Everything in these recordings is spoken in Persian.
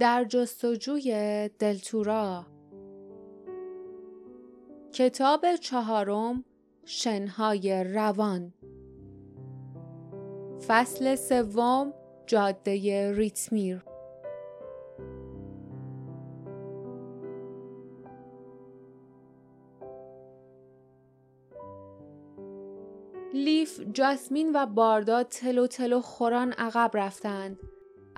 در جستجوی دلتورا. کتاب چهارم شنهای روان. فصل سوم جاده ریتمیر. لیف، جاسمین و باردا تلو تلو خوران عقب رفتند.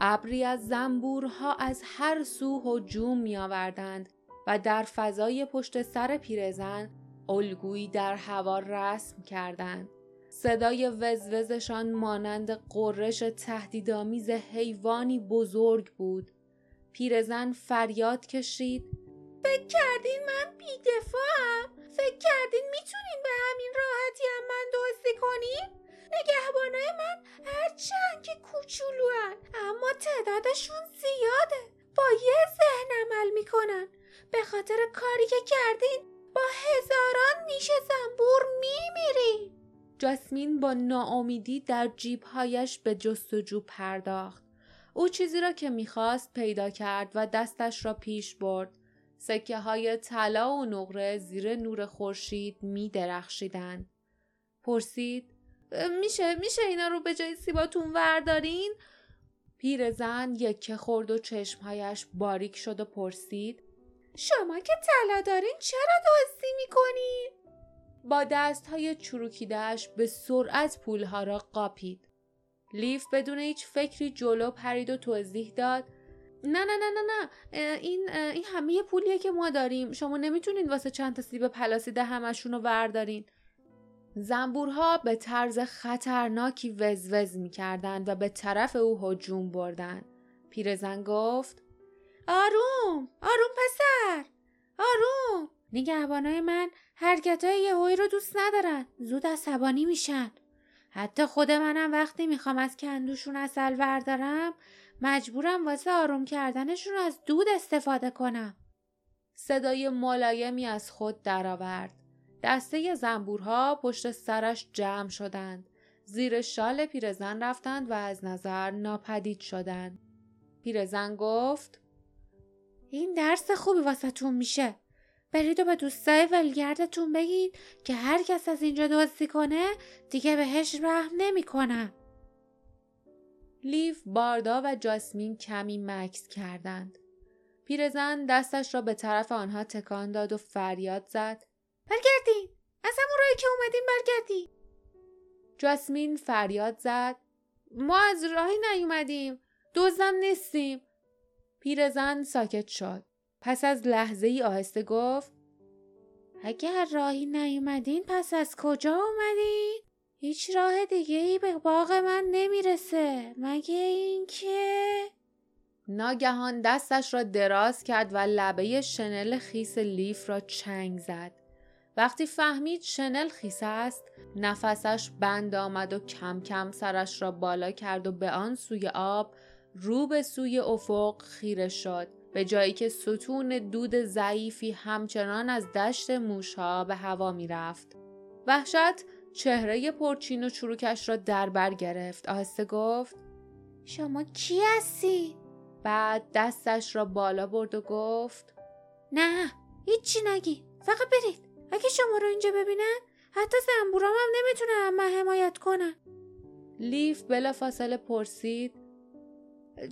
ابری از زنبورها از هر سو هجوم می آوردند و در فضای پشت سر پیرزن الگویی در هوا رسم کردند. صدای وزوزشان مانند قررش تهدیدآمیز حیوانی بزرگ بود. پیرزن فریاد کشید فکر کردین من بیدفاعم؟ فکر کردین می‌تونین به همین راحتی هم من دزدی کنین؟ نگهبانای من هرچند که کوچولوان اما تعدادشون زیاده. با یه ذهن عمل می‌کنن. به خاطر کاری که کردین با هزاران نیش زنبور میمیرین. جاسمین با ناامیدی در جیبهایش به جستجو پرداخت. او چیزی را که می‌خواست پیدا کرد و دستش را پیش برد. سکه های طلا و نقره زیر نور خورشید می درخشیدن. پرسید میشه میشه اینا رو به جای سیباتون وردارین؟ پیرزن یکه خورد و چشمهایش باریک شد و پرسید شما که طلا دارین چرا دزدی می‌کنین؟ با دست های چروکیدهش به سرعت پولها را قاپید. لیف بدون هیچ فکری جلو پرید و توضیح داد نه نه نه نه نه این این همه پولیه که ما داریم شما نمی‌تونین واسه چند تا سیب پلاسیده همشون رو وردارین زنبورها به طرز خطرناکی وزوز می‌کردند و به طرف او هجوم بردند پیرزن گفت آروم آروم پسر آروم نگهبانای من حرکتهای یهویی رو دوست ندارن زود عصبانی میشن حتی خود منم وقتی می‌خوام از کندوشون اصل وردارم مجبورم واسه آروم کردنشون از دود استفاده کنم. صدای ملایمی از خود درآورد. دسته زنبورها پشت سرش جمع شدند. زیر شال پیرزن رفتند و از نظر ناپدید شدند. پیرزن گفت این درس خوبی واسه تون میشه. برید و به دوستای ولگردتون بگید که هر کس از اینجا دزدی کنه دیگه بهش رحم نمی‌کنم. لیف، باردا و جاسمین کمی مکس کردند. پیرزن دستش را به طرف آنها تکان داد و فریاد زد. برگردین! از همون راهی که اومدیم برگردین! جاسمین فریاد زد. ما از راهی نیومدیم. دزدم نیستیم. پیرزن ساکت شد. پس از لحظه ای آهسته گفت اگر راهی نیومدین پس از کجا اومدین؟ هیچ راه دیگه ای به باغ من نمی‌رسه مگه اینکه ناگهان دستش را دراز کرد و لبه شنل خیس لیف را چنگ زد وقتی فهمید شنل خیس است نفسش بند آمد و کم کم سرش را بالا کرد و به آن سوی آب رو به سوی افق خیره شد به جایی که ستون دود ضعیفی همچنان از دشت موشها به هوا می رفت. وحشت چهره پرچین و چروکش را در بر گرفت آهسته گفت شما کی هستی؟ بعد دستش را بالا برد و گفت نه هیچی نگی فقط برید اگه شما رو اینجا ببینن حتی زنبورام هم نمی‌تونن من حمایت کنن. لیف بلا فاصله پرسید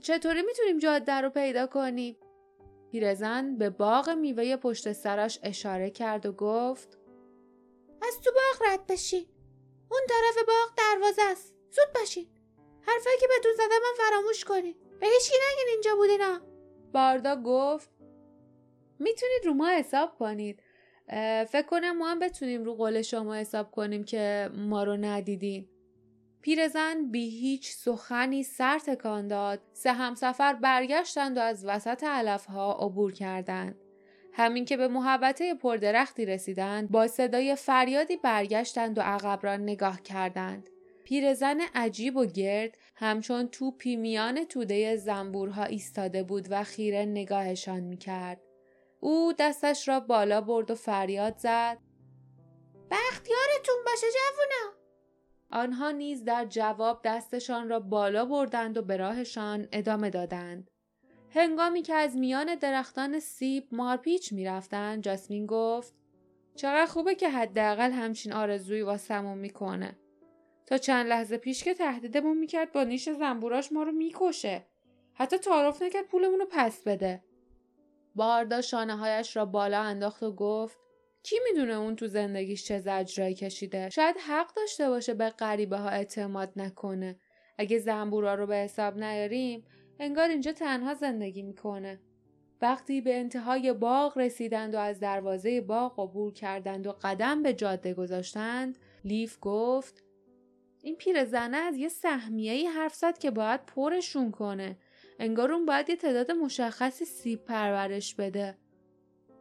چطوری می‌تونیم جاده رو پیدا کنیم؟ پیرزن به باغ میوه پشت سرش اشاره کرد و گفت از تو باغ رد بشین. اون طرف باغ دروازه است. زود باشین حرفایی که بهتون زدم من فراموش کنین. به هیچکی نگین اینجا بودینا. باردا گفت می‌تونید رو ما حساب کنید. فکر کنم ما هم بتونیم رو قول شما حساب کنیم که ما رو ندیدین. پیرزن بی هیچ سخنی سر تکان داد. سه همسفر برگشتند و از وسط علفها عبور کردند. همین که به محبته پردرختی رسیدند با صدای فریادی برگشتند و عقب را نگاه کردند. پیرزن عجیب و گرد همچون توپی میان توده زنبورها ایستاده بود و خیره نگاهشان می‌کرد. او دستش را بالا برد و فریاد زد. بختیارتون باشه جوونا. آنها نیز در جواب دستشان را بالا بردند و به راهشان ادامه دادند. هنگامی که از میان درختان سیب مارپیچ می‌رفتن جاسمین گفت چقدر خوبه که حداقل همچین آرزویی واسمون می‌کنه. تا چند لحظه پیش که تهدیدمون می‌کرد با نیش زنبوراش ما رو می‌کشه. حتی تعارف نکرد پولمون رو پس بده. باردا شانه هایش را بالا انداخت و گفت کی می‌دونه اون تو زندگیش چه زجرایی کشیده؟ شاید حق داشته باشه به غریبه ها اعتماد نکنه. اگه زنبورا رو به حساب نیاریم انگار اینجا تنها زندگی می‌کنه. وقتی به انتهای باغ رسیدند و از دروازه باغ عبور کردند و قدم به جاده گذاشتند لیف گفت این پیرزنه از یه سهمیه ای حرف زد که باید پرشون کنه. انگار اون باید یه تعداد مشخصی سیب پرورش بده.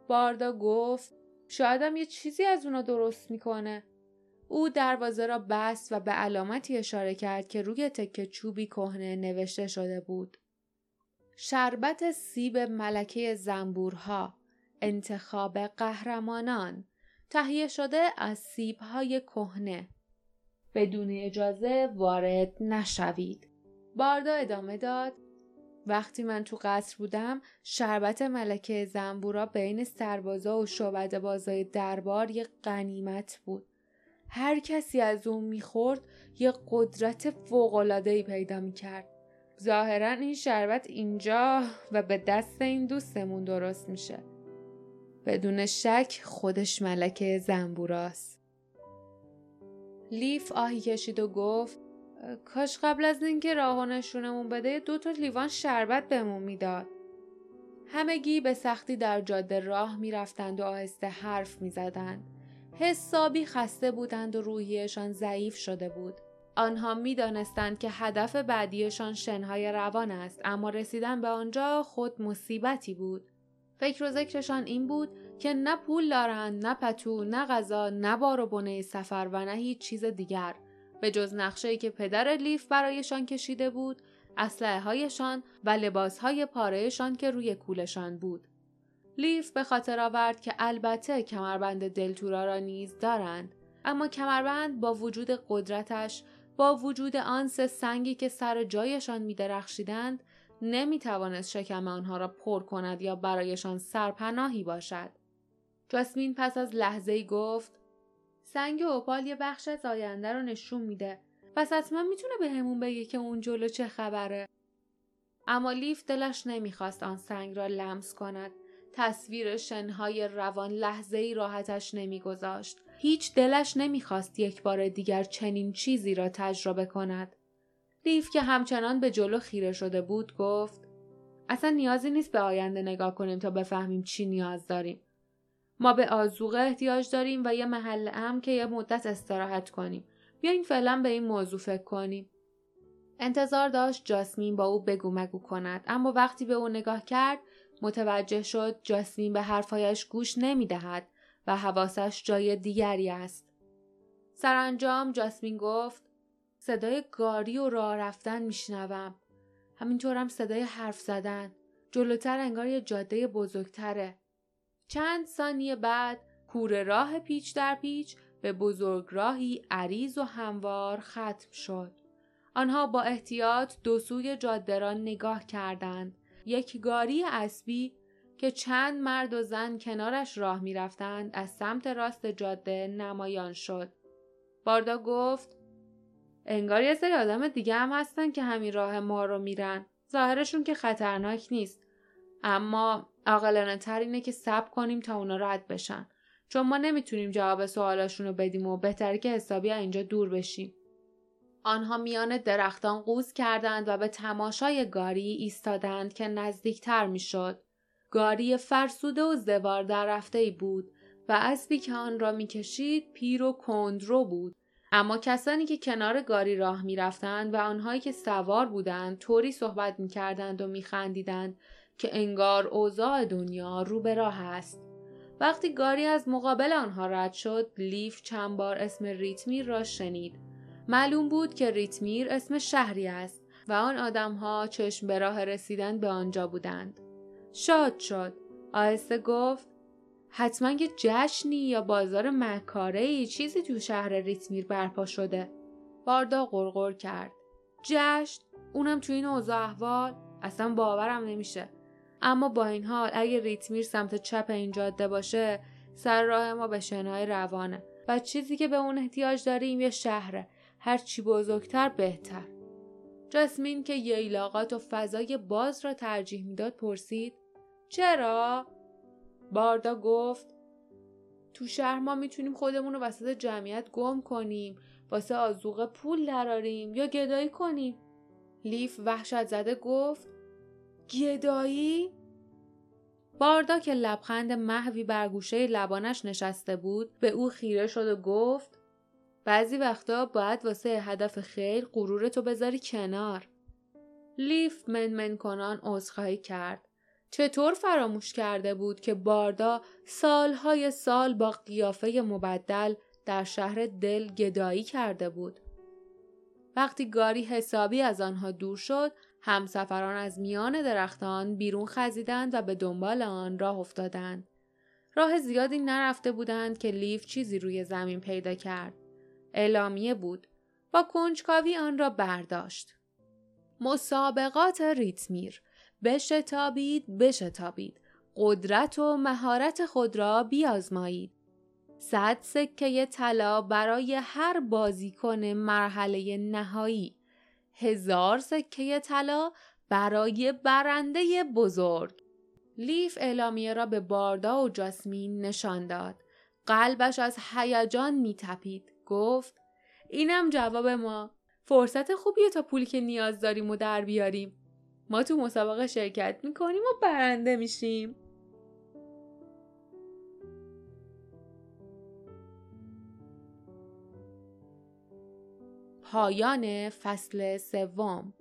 باردا گفت شایدم یه چیزی از اونا درست می‌کنه. او دروازه را بست و به علامتی اشاره کرد که روی تکه چوبی کهنه نوشته شده بود. شربت سیب ملکه زنبورها انتخاب قهرمانان تهیه شده از سیبهای کهنه. بدون اجازه وارد نشوید. باردا ادامه داد وقتی من تو قصر بودم شربت ملکه زنبورا بین سربازا و شعبد بازای دربار یه قنیمت بود. هر کسی از اون می‌خورد یه قدرت فوقلادهی پیدا می‌کرد. ظاهرا این شربت اینجا و به دست این دوستمون درست میشه. بدون شک خودش ملکه زنبوراست. لیف آهی کشید و گفت کاش قبل از اینکه راه نشونمون بده دو تا لیوان شربت بهمون می‌داد. همگی به سختی در جاده راه می‌رفتند و آهسته حرف می‌زدند. حسابی خسته بودند و روحیشان ضعیف شده بود. آنها می‌دانستند که هدف بعدیشان شنهای روان است اما رسیدن به آنجا خود مصیبتی بود. فکر و ذکرشان این بود که نه پول دارند نه پتو نه غذا نه بار و بنه سفر و نه هیچ چیز دیگر. به جز نقشه‌ای که پدر لیف برایشان کشیده بود اسلحه هایشان و لباس های پارهشان که روی کولشان بود لیف به خاطر آورد که البته کمربند دلتورا را نیز دارند اما کمربند با وجود قدرتش با وجود آن سه سنگی که سر جایشان می درخشیدند نمی توانست شکم آنها را پر کند یا برایشان سرپناهی باشد. جاسمین پس از لحظه گفت سنگ اوپال یه بخش از آینده رو نشون میده پس حتما می‌تونه به همون بگه که اون جلو چه خبره. اما لیف دلش نمی‌خواست آن سنگ را لمس کند. تصویر شنهای روان لحظه ای راحتش نمیگذاشت. هیچ دلش نمی‌خواست یک بار دیگر چنین چیزی را تجربه کند. لیف که همچنان به جلو خیره شده بود گفت اصلا نیازی نیست به آینده نگاه کنیم تا بفهمیم چی نیاز داریم. ما به آزوقه احتیاج داریم و یه محل امن که یه مدت استراحت کنیم. بیاین فعلا به این موضوع فکر کنیم. انتظار داشت جاسمین با او بگو مگو کند اما وقتی به او نگاه کرد متوجه شد جاسمین به حرفایش گوش نمی دهد و حواسش جای دیگری است. سرانجام جاسمین گفت صدای گاری و راه رفتن میشنوم. همینطورم صدای حرف زدن. جلوتر انگار یه جاده بزرگتره. چند ثانیه بعد کوره راه پیچ در پیچ به بزرگ راهی عریض و هموار ختم شد. آنها با احتیاط دو سوی جاده را نگاه کردند. یک گاری اسبی که چند مرد و زن کنارش راه می رفتند از سمت راست جاده نمایان شد. باردا گفت انگار یه سری آدم دیگه هم هستن که همین راه ما رو میرن. ظاهرشون که خطرناک نیست. اما عاقلانه تر اینه که صبر کنیم تا اونا رد بشن. چون ما نمی‌تونیم جواب سوالاشون رو بدیم و بهتره که حسابی اینجا دور بشیم. آنها میان درختان قوز کردند و به تماشای گاری ایستادند که نزدیکتر می‌شد. گاری فرسوده و زوار در رفته ای بود و اسبی که آن را می‌کشید پیر و کندرو بود. اما کسانی که کنار گاری راه می‌رفتند و آنهایی که سوار بودند طوری صحبت می‌کردند و میخندیدند که انگار اوضاع دنیا رو به راه است. وقتی گاری از مقابل آنها رد شد لیف چند بار اسم ریتمیر را شنید. معلوم بود که ریتمیر اسم شهری است و آن آدمها چشم به راه رسیدن به آنجا بودند. شاد شد. آهسته گفت حتما یه جشنی یا بازار مکاره ای چیزی تو شهر ریتمیر برپا شده. باردا غرغر کرد. جشن؟ اونم تو این اوضاع احوال؟ اصلا باورم نمیشه. اما با این حال اگه ریتمیر سمت چپ این جاده باشه سر راه ما به شنای روانه و چیزی که به اون احتیاج داریم یه شهره. هر چی بزرگتر بهتر. جاسمین که ییلاقات و فضای باز را ترجیح می‌داد پرسید چرا؟ باردا گفت تو شهر ما می‌تونیم خودمون رو وسط جمعیت گم کنیم واسه آزوق پول دراریم یا گدایی کنیم. لیف وحشت زده گفت گدایی؟ باردا که لبخند محوی بر گوشه لبانش نشسته بود به او خیره شد و گفت بعضی وقتا باید واسه هدف خیر غرورتو بذاری کنار. لیف منمن کنان عذرخواهی کرد. چطور فراموش کرده بود که باردا سالهای سال با قیافه مبدل در شهر دل گدایی کرده بود. وقتی گاری حسابی از آنها دور شد، همسفران از میان درختان بیرون خزیدند و به دنبال آن راه افتادند. راه زیادی نرفته بودند که لیف چیزی روی زمین پیدا کرد. اعلامیه بود. با کنجکاوی آن را برداشت. مسابقات ریتمیر بشتابید بشتابید قدرت و مهارت خود را بیازمایید صد سکه طلا برای هر بازیکن مرحله نهایی هزار سکه طلا برای برنده بزرگ. لیف اعلامیه را به باردا و جاسمین نشان داد. قلبش از هیجان میتپید گفت اینم جواب ما. فرصت خوبیه تا پولی که نیاز داریم و در بیاریم. ما تو مسابقه شرکت می‌کنیم و برنده میشیم. پایان فصل سوم.